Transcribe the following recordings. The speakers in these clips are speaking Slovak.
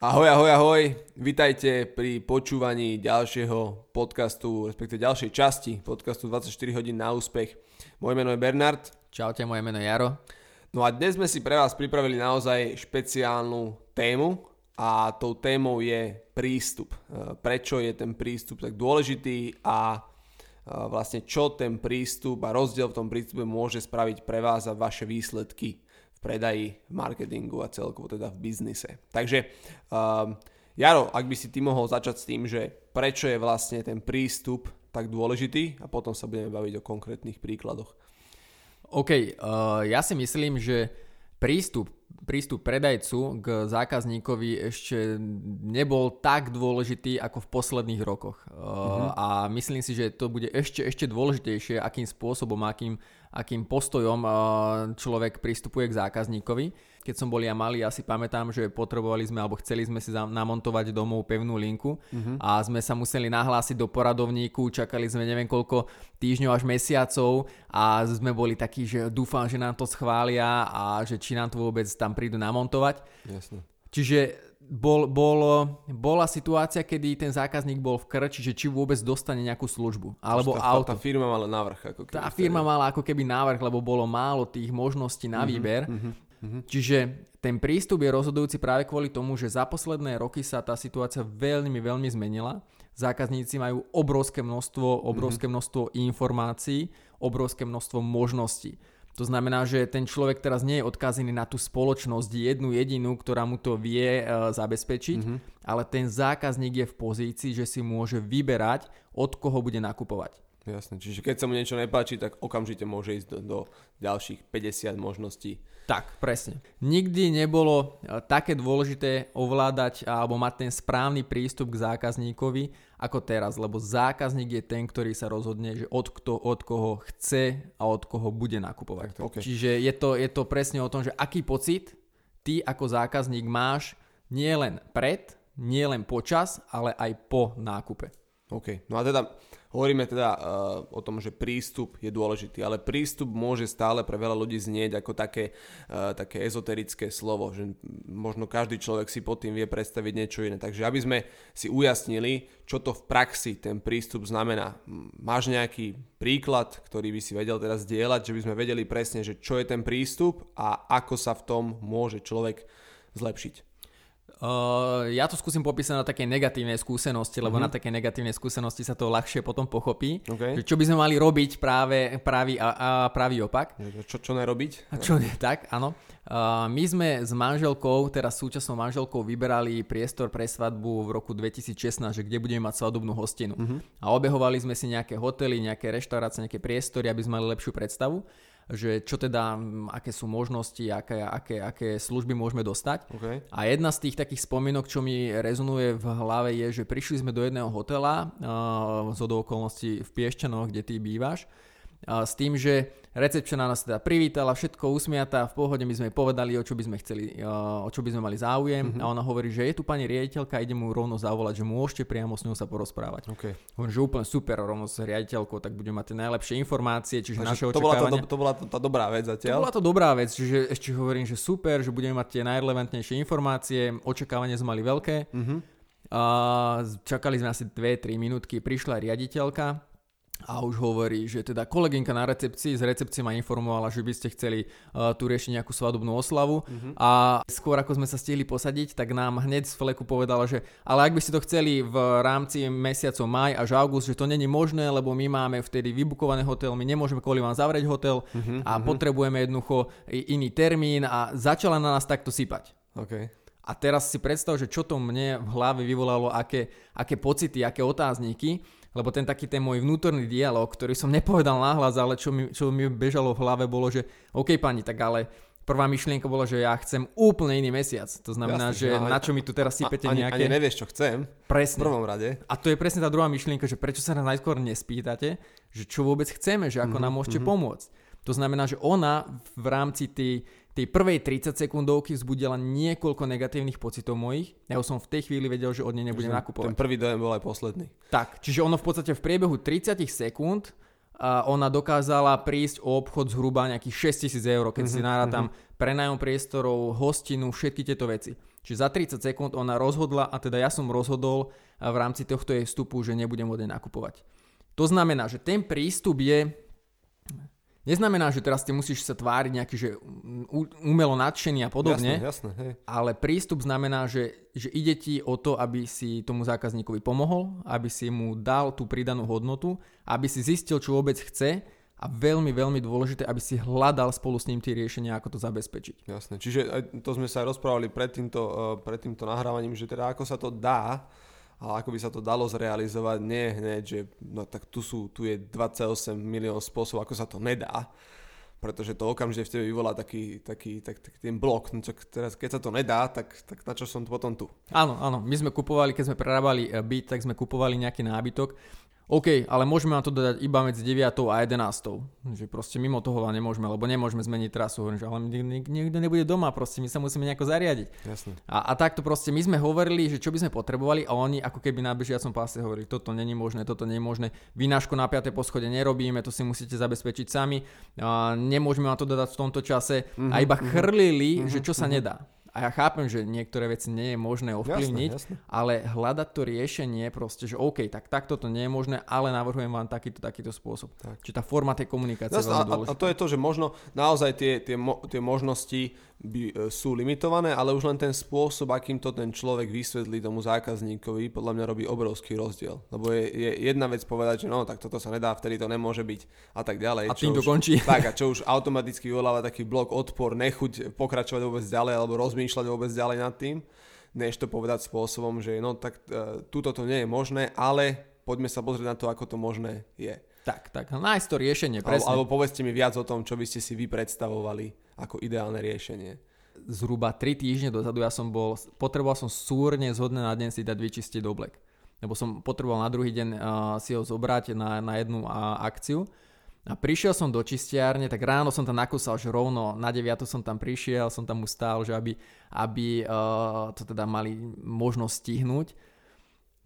Ahoj, ahoj, ahoj, vitajte pri počúvaní ďalšieho podcastu, respektíve ďalšej časti podcastu 24 hodín na úspech. Moje meno je Bernard, Čaute, moje meno je Jaro. no a dnes sme si pre vás pripravili naozaj špeciálnu tému a tou témou je prístup. E, Prečo je ten prístup tak dôležitý a e, vlastne čo ten prístup a rozdiel v tom prístupe môže spraviť pre vás a vaše výsledky predaji, v marketingu a celkovo teda v biznise. Takže um, Jaro, ak by si ty mohol začať s tým, že prečo je vlastne ten prístup tak dôležitý a potom sa budeme baviť o konkrétnych príkladoch. OK, uh, ja si myslím, že prístup, prístup predajcu k zákazníkovi ešte nebol tak dôležitý ako v posledných rokoch. Uh, uh-huh. A myslím si, že to bude ešte, ešte dôležitejšie, akým spôsobom, akým, akým postojom človek pristupuje k zákazníkovi. Keď som bol ja malý, ja si pamätám, že potrebovali sme alebo chceli sme si namontovať domov pevnú linku uh-huh. a sme sa museli nahlásiť do poradovníku, čakali sme neviem koľko týždňov až mesiacov a sme boli takí, že dúfam, že nám to schvália a že či nám to vôbec tam prídu namontovať. Jasne. Čiže bol, bol, bola situácia, kedy ten zákazník bol v krči, že či vôbec dostane nejakú službu alebo tá, auto. Tá firma mala návrh. Ako keby Tá vtedy. firma mala ako keby návrh, lebo bolo málo tých možností na výber. Čiže ten prístup je rozhodujúci práve kvôli tomu, že za posledné roky sa tá situácia veľmi, veľmi zmenila. Zákazníci majú obrovské množstvo, obrovské množstvo informácií, obrovské množstvo možností. To znamená, že ten človek teraz nie je odkazený na tú spoločnosť jednu jedinú, ktorá mu to vie e, zabezpečiť, ale ten zákazník je v pozícii, že si môže vyberať, od koho bude nakupovať. Jasne, čiže keď sa mu niečo nepáči, tak okamžite môže ísť do, do ďalších 50 možností. Tak, presne. Nikdy nebolo e, také dôležité ovládať alebo mať ten správny prístup k zákazníkovi ako teraz, lebo zákazník je ten, ktorý sa rozhodne, že od, kto, od koho chce a od koho bude nakupovať. Tak, ok. Čiže je to, je to presne o tom, že aký pocit ty ako zákazník máš nie len pred, nie len počas, ale aj po nákupe. OK, no a teda hovoríme teda uh, o tom, že prístup je dôležitý, ale prístup môže stále pre veľa ľudí znieť ako také, uh, také ezoterické slovo, že možno každý človek si pod tým vie predstaviť niečo iné. Takže aby sme si ujasnili, čo to v praxi ten prístup znamená. Máš nejaký príklad, ktorý by si vedel teraz zdieľať, že by sme vedeli presne, že čo je ten prístup a ako sa v tom môže človek zlepšiť. Uh, ja to skúsim popísať na také negatívnej skúsenosti, lebo mm-hmm. na také negatívnej skúsenosti sa to ľahšie potom pochopí. OK. Že čo by sme mali robiť práve pravý, a, a pravý opak. Čo, čo nerobiť? A čo nie, tak, áno. Uh, my sme s manželkou, teraz súčasnou manželkou, vyberali priestor pre svadbu v roku 2016, že kde budeme mať svadobnú hostinu. A obehovali sme si nejaké hotely, nejaké reštaurácie, nejaké priestory, aby sme mali lepšiu predstavu že čo teda, m, aké sú možnosti, aké, aké, aké služby môžeme dostať. OK. A jedna z tých takých spomienok, čo mi rezonuje v hlave je, že prišli sme do jedného hotela, uh, z okolností v Piešťanoch, kde ty bývaš, s tým, že recepčná nás teda privítala, všetko usmiatá, v pohode my sme jej povedali, o čo by sme chceli, uh, o čo by sme mali záujem Mhm. mm-hmm. a ona hovorí, že je tu pani riaditeľka, idem mu rovno zavolať, že môžete priamo s ňou sa porozprávať. OK. Hovorím, že úplne super, rovno s riaditeľkou, tak budeme mať tie najlepšie informácie, čiže naše to bola, očakávania... to bola tá, dobrá vec To zatiaľ. bola to dobrá vec, že ešte hovorím, že super, že budeme mať tie najrelevantnejšie informácie, očakávania sme mali veľké. Mhm. A čakali sme asi 2-3 minútky, prišla riaditeľka a už hovorí, že teda kolegynka na recepcii z recepcie ma informovala, že by ste chceli uh, tu riešiť nejakú svadobnú oslavu Mhm. a skôr ako sme sa stihli posadiť, tak nám hneď z fleku povedala, že ale ak by ste to chceli v rámci mesiacov maj až august, že to není možné, lebo my máme vtedy vybukovaný hotel, my nemôžeme kvôli vám zavrieť hotel Mhm, a potrebujeme jednoducho iný termín a začala na nás takto sypať. OK. A teraz si predstav, že čo to mne v hlave vyvolalo, aké, aké pocity, aké otázniky, lebo ten taký ten môj vnútorný dialog, ktorý som nepovedal nahlas, ale čo mi, čo mi bežalo v hlave bolo, že OK pani, tak ale prvá myšlienka bola, že ja chcem úplne iný mesiac. To znamená, Jasne, že ale- na čo mi tu teraz sypete ani, nejaké... ani nevieš, čo chcem. V Presne. prvom rade. A to je presne tá druhá myšlienka, že prečo sa nás najskôr nespýtate, že čo vôbec chceme, že ako nám môžete pomôcť. To znamená, že ona v rámci tej, tej prvej 30 sekundovky vzbudila niekoľko negatívnych pocitov mojich. Ja už som v tej chvíli vedel, že od nej nebudem Ten nakupovať. prvý dojem bol aj posledný. Tak, čiže ono v podstate v priebehu 30 sekúnd a ona dokázala prísť o obchod zhruba nejakých 6000 eur, keď si narátam prenajom priestorov, hostinu, všetky tieto veci. Čiže za 30 sekúnd ona rozhodla, a teda ja som rozhodol v rámci tohto jej vstupu, že nebudem od nej nakupovať. To znamená, že ten prístup je Neznamená, že teraz ty musíš sa tváriť nejaký, že u- umelo nadšený a podobne, Jasné, jasné. Hej. ale prístup znamená, že, že ide ti o to, aby si tomu zákazníkovi pomohol, aby si mu dal tú pridanú hodnotu, aby si zistil, čo vôbec chce a veľmi, veľmi dôležité, aby si hľadal spolu s ním tie riešenia, ako to zabezpečiť. Jasné, čiže to sme sa rozprávali pred týmto, uh, pred týmto nahrávaním, že teda ako sa to dá, ale ako by sa to dalo zrealizovať, nie hneď, že no tak tu, sú, tu je 28 milión spôsobov, ako sa to nedá, pretože to okamžite v tebe vyvolá taký, taký, tak, tak ten blok, no čo, teraz keď sa to nedá, tak, tak na čo som potom tu. Áno, áno, my sme kupovali, keď sme prerábali eh, byt, tak sme kupovali nejaký nábytok. OK, ale môžeme vám to dodať iba medzi 9 a 11. Že proste mimo toho vám nemôžeme, lebo nemôžeme zmeniť trasu. Hovorím, že ale nikto nebude doma, proste my sa musíme nejako zariadiť. Jasné. A, a takto proste my sme hovorili, že čo by sme potrebovali a oni ako keby na bežiacom páse hovorili, toto není možné, toto není možné, vynášku na 5. poschode nerobíme, to si musíte zabezpečiť sami, a nemôžeme vám to dodať v tomto čase a iba chrlili, že čo sa nedá. A ja chápem, že niektoré veci nie je možné ovplyvniť, jasné. ale hľadať to riešenie proste, že OK, tak takto to nie je možné, ale navrhujem vám takýto, takýto spôsob. Tak. Čiže tá forma tej komunikácie je Jasné, veľmi a, a, a dôležitá. to je to, že možno naozaj tie, tie, mo, tie možnosti by, e, sú limitované, ale už len ten spôsob, akým to ten človek vysvetlí tomu zákazníkovi, podľa mňa robí obrovský rozdiel. Lebo je, je jedna vec povedať, že no, tak toto sa nedá, vtedy to nemôže byť a tak ďalej. A tým to končí. Tak a čo už automaticky vyvoláva taký blok, odpor, nechuť pokračovať vôbec ďalej alebo rozmýšľať vôbec ďalej nad tým, než to povedať spôsobom, že no tak uh, túto to nie je možné, ale poďme sa pozrieť na to, ako to možné je. Tak, tak, nájsť to riešenie, Alebo, presne. alebo povedzte mi viac o tom, čo by ste si vy predstavovali ako ideálne riešenie. zhruba 3 týždne dozadu ja som bol, potreboval som súrne zhodné na deň si dať vyčistiť oblek. Lebo som potreboval na druhý deň uh, si ho zobrať na, na jednu uh, akciu. A prišiel som do čistiárne, tak ráno som tam nakúsal, že rovno na 9 som tam prišiel, som tam ustál, že aby, aby uh, to teda mali možnosť stihnúť.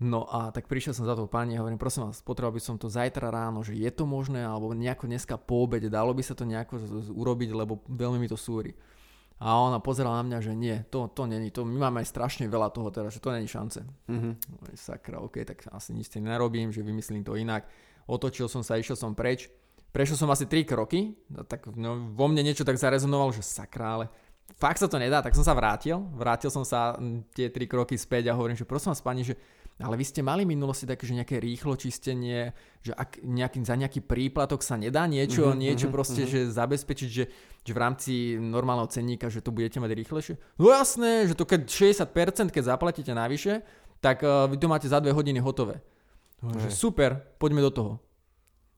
No a tak prišiel som za tou pani a hovorím, prosím vás, potreboval by som to zajtra ráno, že je to možné, alebo nejako dneska po obede, dalo by sa to nejako urobiť, lebo veľmi mi to súri. A ona pozerala na mňa, že nie, to, to není, to, my máme aj strašne veľa toho teraz, že to není šance. Mhm. Hovorím, Sakra, ok, tak asi nič s tým nerobím, že vymyslím to inak. Otočil som sa, išiel som preč. Prešiel som asi 3 kroky, no, tak no, vo mne niečo tak zarezonovalo, že sakra, ale fakt sa to nedá, tak som sa vrátil. Vrátil som sa mm, tie 3 kroky späť a hovorím, že prosím vás pani, že ale vy ste mali v minulosti také, že nejaké rýchlo čistenie, že ak nejaký, za nejaký príplatok sa nedá niečo, Mhm, niečo mhm, proste, mhm. že zabezpečiť, že, že v rámci normálneho cenníka, že to budete mať rýchlejšie. No jasné, že to keď 60%, keď zaplatíte navyše, tak uh, vy to máte za 2 hodiny hotové. Že super, poďme do toho.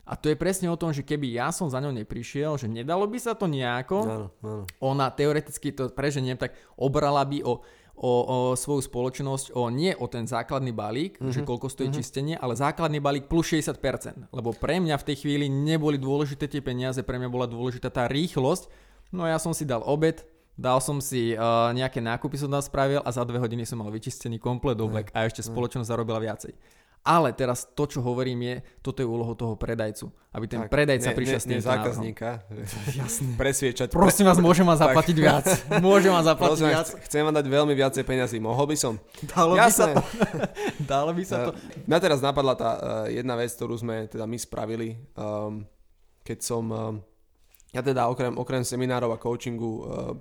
A to je presne o tom, že keby ja som za ňou neprišiel, že nedalo by sa to nejako, Áno, áno. ona teoreticky to preženiem, tak obrala by o, o, o svoju spoločnosť o nie o ten základný balík, mm-hmm. že koľko stojí mm-hmm. čistenie, ale základný balík plus 60%. Lebo pre mňa v tej chvíli neboli dôležité tie peniaze, pre mňa bola dôležitá tá rýchlosť. No ja som si dal obed, dal som si uh, nejaké nákupy som tam spravil a za dve hodiny som mal vyčistený komplet oblek a ešte spoločnosť zarobila viacej. Ale teraz to, čo hovorím je, toto je úlohou toho predajcu. Aby ten Tak, predajca nie- prišiel nie- s návrhom. zákazníka. Jasne. Presviečať. Prosím vás, môžem vám zaplatiť viac. Môžem vám zaplatiť Prosím, viac. vás, chcem vám dať veľmi viacej peňazí. Mohol by som? Dalo by sa Jasné. to. Dalo by sa to. Uh, Mňa teraz napadla tá uh, jedna vec, ktorú sme teda my spravili, um, keď som, um, ja teda okrem, okrem seminárov a coachingu uh,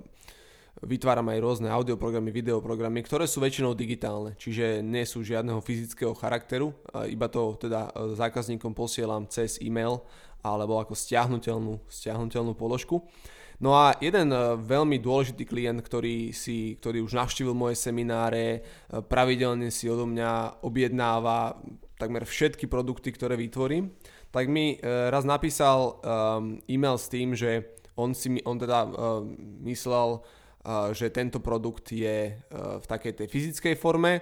vytváram aj rôzne audioprogramy, videoprogramy, ktoré sú väčšinou digitálne, čiže nie sú žiadneho fyzického charakteru, iba to teda uh, zákazníkom posielam cez e-mail alebo ako stiahnutelnú, stiahnutelnú položku. No a jeden e, veľmi dôležitý klient, ktorý, si, ktorý už navštívil moje semináre, e, pravidelne si odo mňa objednáva takmer všetky produkty, ktoré vytvorím, tak mi e, raz napísal e-mail s tým, že on, si, on teda myslel, že tento produkt je uh, v takej tej fyzickej forme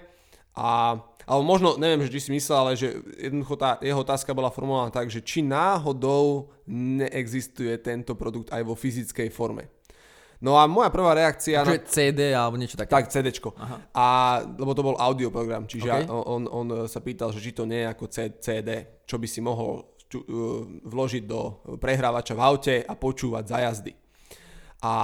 a, alebo možno, neviem, že či si myslel, ale že jednoducho tá jeho otázka bola formulovaná tak, že či náhodou neexistuje tento produkt aj vo fyzickej forme. No a moja prvá reakcia... Takže na... CD alebo niečo také? Tak, CDčko. Aha. A, lebo to bol audio program, čiže okay. on, on, sa pýtal, že či to nie je ako CD, čo by si mohol uh, vložiť do prehrávača v aute a počúvať za jazdy. A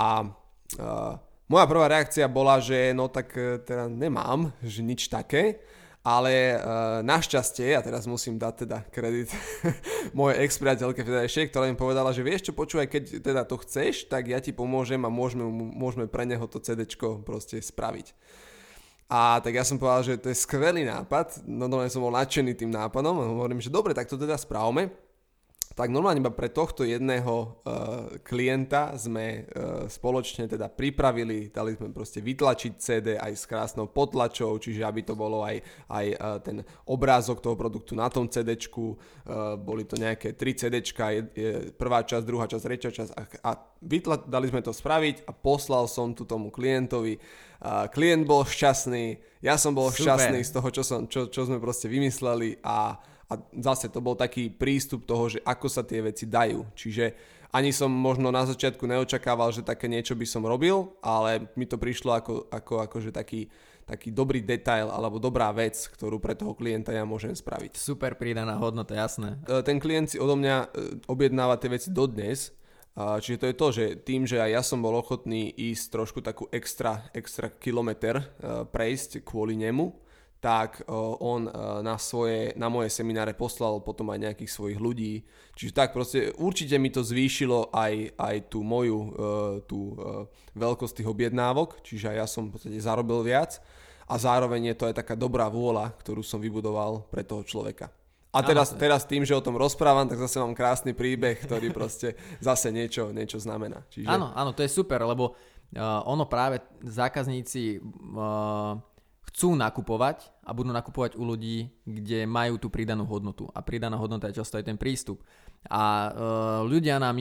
uh, moja prvá reakcia bola, že no tak uh, teda nemám, že nič také. Ale uh, našťastie, a teraz musím dať teda kredit mojej ex-priateľke vtedajšej, ktorá mi povedala, že vieš čo, počúvaj, keď teda to chceš, tak ja ti pomôžem a môžeme, môžeme pre neho to CD proste spraviť. A tak ja som povedal, že to je skvelý nápad, no, no som bol nadšený tým nápadom a hovorím, že dobre, tak to teda správame tak normálne iba pre tohto jedného uh, klienta sme uh, spoločne teda pripravili, dali sme proste vytlačiť CD aj s krásnou potlačou, čiže aby to bolo aj, aj uh, ten obrázok toho produktu na tom CD, uh, boli to nejaké 3 CD, prvá časť, druhá časť, tretia časť a, a vytla, dali sme to spraviť a poslal som tu tomu klientovi. Uh, klient bol šťastný, ja som bol Super. šťastný z toho, čo, som, čo, čo sme proste vymysleli a a zase to bol taký prístup toho, že ako sa tie veci dajú. Čiže ani som možno na začiatku neočakával, že také niečo by som robil, ale mi to prišlo ako, ako akože taký, taký dobrý detail alebo dobrá vec, ktorú pre toho klienta ja môžem spraviť. Super pridaná hodnota, jasné. E, ten klient si odo mňa e, objednáva tie veci dodnes, Čiže to je to, že tým, že aj ja som bol ochotný ísť trošku takú extra, extra kilometr e, prejsť kvôli nemu, tak on na, svoje, na moje semináre poslal potom aj nejakých svojich ľudí. Čiže tak proste určite mi to zvýšilo aj, aj tú moju tú veľkosť tých objednávok, čiže aj ja som v podstate zarobil viac a zároveň je to aj taká dobrá vôľa, ktorú som vybudoval pre toho človeka. A teraz, teraz tým, že o tom rozprávam, tak zase mám krásny príbeh, ktorý proste zase niečo, niečo znamená. Čiže... Áno, áno, to je super, lebo uh, ono práve zákazníci uh, chcú nakupovať a budú nakupovať u ľudí, kde majú tú pridanú hodnotu. A pridaná hodnota je často aj ten prístup. A uh, ľudia nám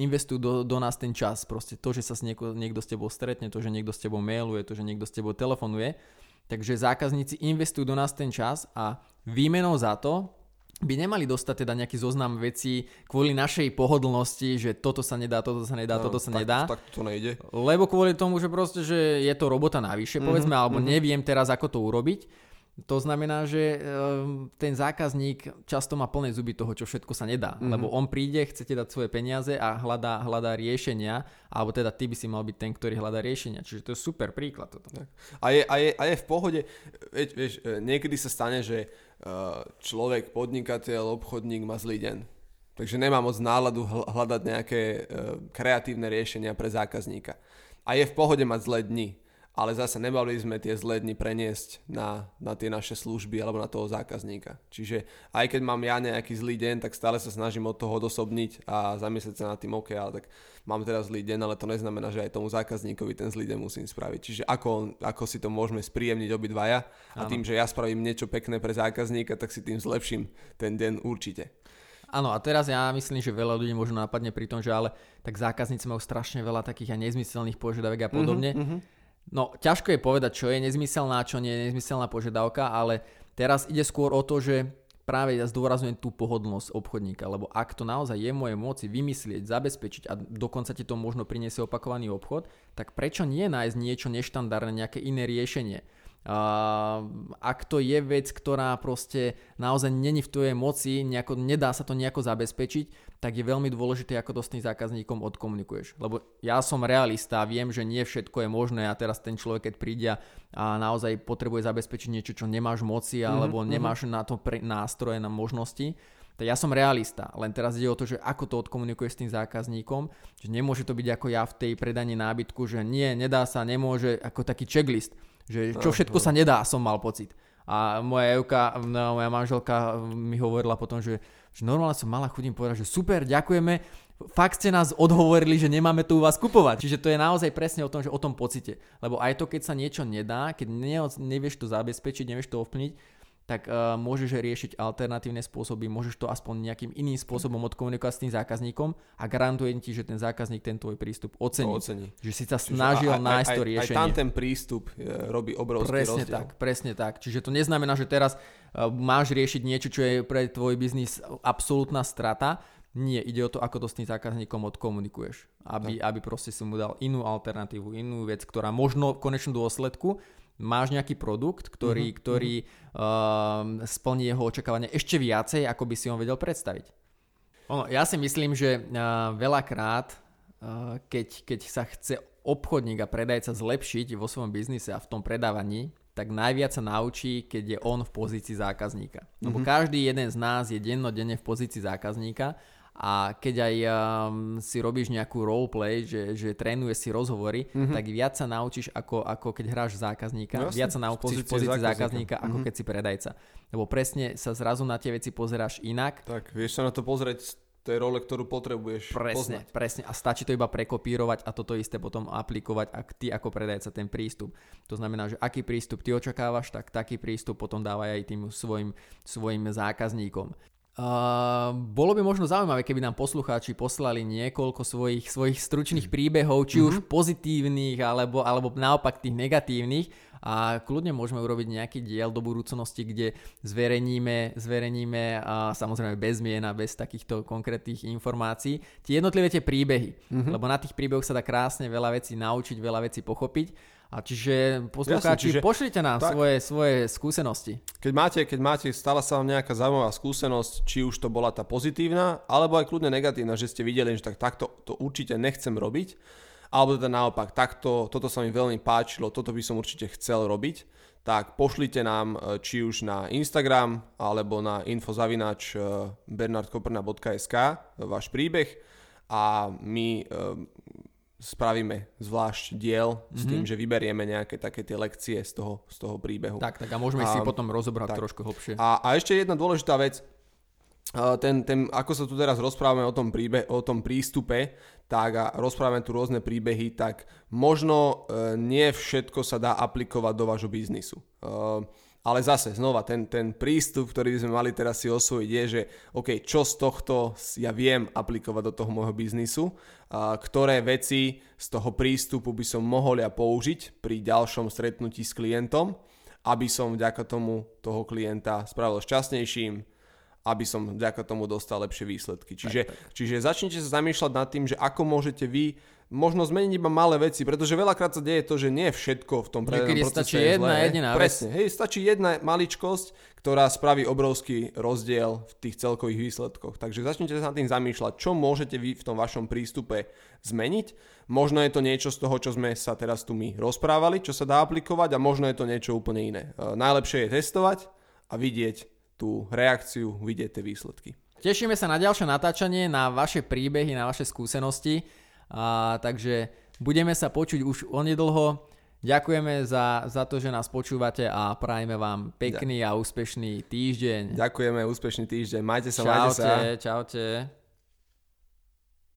investujú do, do nás ten čas. Proste to, že sa s nieko, niekto s tebou stretne, to, že niekto s tebou mailuje, to, že niekto s tebou telefonuje. Takže zákazníci investujú do nás ten čas a výmenou za to by nemali dostať teda nejaký zoznam vecí kvôli našej pohodlnosti, že toto sa nedá, toto sa nedá, no, toto sa tak, nedá. Tak to nejde. Lebo kvôli tomu, že proste, že je to robota navyše, mm-hmm, povedzme, alebo mm-hmm. neviem teraz, ako to urobiť. To znamená, že ehm, ten zákazník často má plné zuby toho, čo všetko sa nedá. Mm-hmm. Lebo on príde, chcete dať svoje peniaze a hľadá, hľadá riešenia, alebo teda ty by si mal byť ten, ktorý hľadá riešenia. Čiže to je super príklad. Toto. A, je, a, je, a je v pohode, vieš, vieš, niekedy sa stane, že človek, podnikateľ, obchodník má zlý deň. Takže nemá moc náladu hľadať nejaké e, kreatívne riešenia pre zákazníka. A je v pohode mať zlé dni ale zase nebali sme tie zlé dni preniesť na, na tie naše služby alebo na toho zákazníka. Čiže aj keď mám ja nejaký zlý deň, tak stále sa snažím od toho odosobniť a zamyslieť sa nad tým, OK, ale tak mám teraz zlý deň, ale to neznamená, že aj tomu zákazníkovi ten zlý deň musím spraviť. Čiže ako, ako si to môžeme spríjemniť obidvaja a tým, že ja spravím niečo pekné pre zákazníka, tak si tým zlepším ten deň určite. Áno, a teraz ja myslím, že veľa ľudí možno napadne pri tom, že ale tak zákazníci majú strašne veľa takých aj nezmyselných požiadaviek a podobne. Mm-hmm, No, ťažko je povedať, čo je nezmyselná, čo nie je nezmyselná požiadavka, ale teraz ide skôr o to, že práve ja zdôrazňujem tú pohodlnosť obchodníka, lebo ak to naozaj je moje moci vymyslieť, zabezpečiť a dokonca ti to možno priniesie opakovaný obchod, tak prečo nie nájsť niečo neštandardné, nejaké iné riešenie? Uh, ak to je vec, ktorá proste naozaj není v tvojej moci, nejako, nedá sa to nejako zabezpečiť, tak je veľmi dôležité, ako to s tým zákazníkom odkomunikuješ. Lebo ja som realista, viem, že nie všetko je možné a teraz ten človek, keď príde a naozaj potrebuje zabezpečiť niečo, čo nemáš moci mhm, alebo mm-hmm. nemáš na to pre, nástroje, na možnosti, ja som realista, len teraz ide o to, že ako to odkomunikuješ s tým zákazníkom, že nemôže to byť ako ja v tej predaní nábytku, že nie, nedá sa, nemôže, ako taký checklist že čo všetko sa nedá, som mal pocit. A moja Evka, no, moja manželka mi hovorila potom, že, že normálne som mala chudím povedať, že super, ďakujeme, fakt ste nás odhovorili, že nemáme tu u vás kupovať. Čiže to je naozaj presne o tom, že o tom pocite. Lebo aj to, keď sa niečo nedá, keď ne, nevieš to zabezpečiť, nevieš to ovplyvniť, tak uh, môžeš riešiť alternatívne spôsoby, môžeš to aspoň nejakým iným spôsobom odkomunikovať s tým zákazníkom a garantujem ti, že ten zákazník ten tvoj prístup ocení. To ocení. Že si sa snažil Čiže nájsť aj, to riešenie. Aj tam ten prístup e, robí obrovský presne rozdiel. tak, presne tak. Čiže to neznamená, že teraz uh, máš riešiť niečo, čo je pre tvoj biznis absolútna strata. Nie, ide o to, ako to s tým zákazníkom odkomunikuješ. Aby, aby proste si mu dal inú alternatívu, inú vec, ktorá možno v konečnom dôsledku máš nejaký produkt, ktorý, mm-hmm. ktorý uh, splní jeho očakávanie ešte viacej, ako by si on vedel predstaviť. Ono, ja si myslím, že uh, veľakrát, uh, keď, keď sa chce obchodník a predajca zlepšiť vo svojom biznise a v tom predávaní, tak najviac sa naučí, keď je on v pozícii zákazníka. Lebo mm-hmm. každý jeden z nás je dennodenne v pozícii zákazníka a keď aj um, si robíš nejakú roleplay, že, že trénuješ si rozhovory, mm-hmm. tak viac sa naučíš ako, ako keď hráš zákazníka, no, viac sa naučíš v pozícii zákazníka, zákazníka ako mm-hmm. keď si predajca. Lebo presne sa zrazu na tie veci pozeráš inak. Tak, vieš sa na to pozrieť z tej role, ktorú potrebuješ Presne, poznať. presne. A stačí to iba prekopírovať a toto isté potom aplikovať, ak ty ako predajca ten prístup. To znamená, že aký prístup ty očakávaš, tak taký prístup potom dávaj aj tým svojim, svojim zákazníkom. Uh, bolo by možno zaujímavé, keby nám poslucháči poslali niekoľko svojich, svojich stručných príbehov, či mm-hmm. už pozitívnych, alebo, alebo naopak tých negatívnych. A kľudne môžeme urobiť nejaký diel do budúcnosti, kde zverejníme, zverejníme a samozrejme bez mien a bez takýchto konkrétnych informácií tie jednotlivé tie príbehy. Mm-hmm. Lebo na tých príbehoch sa dá krásne veľa vecí naučiť, veľa vecí pochopiť. A čiže poslucháči, čiže, pošlite nám tak, svoje, svoje skúsenosti. Keď máte, keď máte, stala sa vám nejaká zaujímavá skúsenosť, či už to bola tá pozitívna, alebo aj kľudne negatívna, že ste videli, že tak, takto to určite nechcem robiť, alebo teda naopak, takto, toto sa mi veľmi páčilo, toto by som určite chcel robiť, tak pošlite nám e, či už na Instagram, alebo na infozavinač e, bernardkoprna.sk váš príbeh a my e, spravíme zvlášť diel mm-hmm. s tým, mhm. že vyberieme nejaké také tie lekcie z toho, z toho príbehu. Tak, tak a môžeme a, si potom rozobrať tak. trošku hlbšie. A, a ešte jedna dôležitá vec, ten, ten, ako sa tu teraz rozprávame o tom, príbe, o tom prístupe, tak a rozprávame tu rôzne príbehy, tak možno e, nie všetko sa dá aplikovať do vášho biznisu. E, ale zase, znova, ten, ten prístup, ktorý by sme mali teraz si osvojiť, je, že OK, čo z tohto ja viem aplikovať do toho môjho biznisu, a ktoré veci z toho prístupu by som mohol ja použiť pri ďalšom stretnutí s klientom, aby som vďaka tomu toho klienta spravil šťastnejším, aby som vďaka tomu dostal lepšie výsledky. Čiže, tak, tak. čiže začnite sa zamýšľať nad tým, že ako môžete vy možno zmeniť iba malé veci, pretože veľakrát sa deje to, že nie všetko v tom predajnom procese stačí jedna zlé. jediná Presne, hej, stačí jedna maličkosť, ktorá spraví obrovský rozdiel v tých celkových výsledkoch. Takže začnite sa nad tým zamýšľať, čo môžete vy v tom vašom prístupe zmeniť. Možno je to niečo z toho, čo sme sa teraz tu my rozprávali, čo sa dá aplikovať a možno je to niečo úplne iné. E, najlepšie je testovať a vidieť tú reakciu, vidieť tie výsledky. Tešíme sa na ďalšie natáčanie, na vaše príbehy, na vaše skúsenosti. A, takže budeme sa počuť už onedlho. Ďakujeme za, za to, že nás počúvate a prajeme vám pekný a úspešný týždeň. Ďakujeme, úspešný týždeň. Majte sa, čaute, majte sa. Čaute, čaute.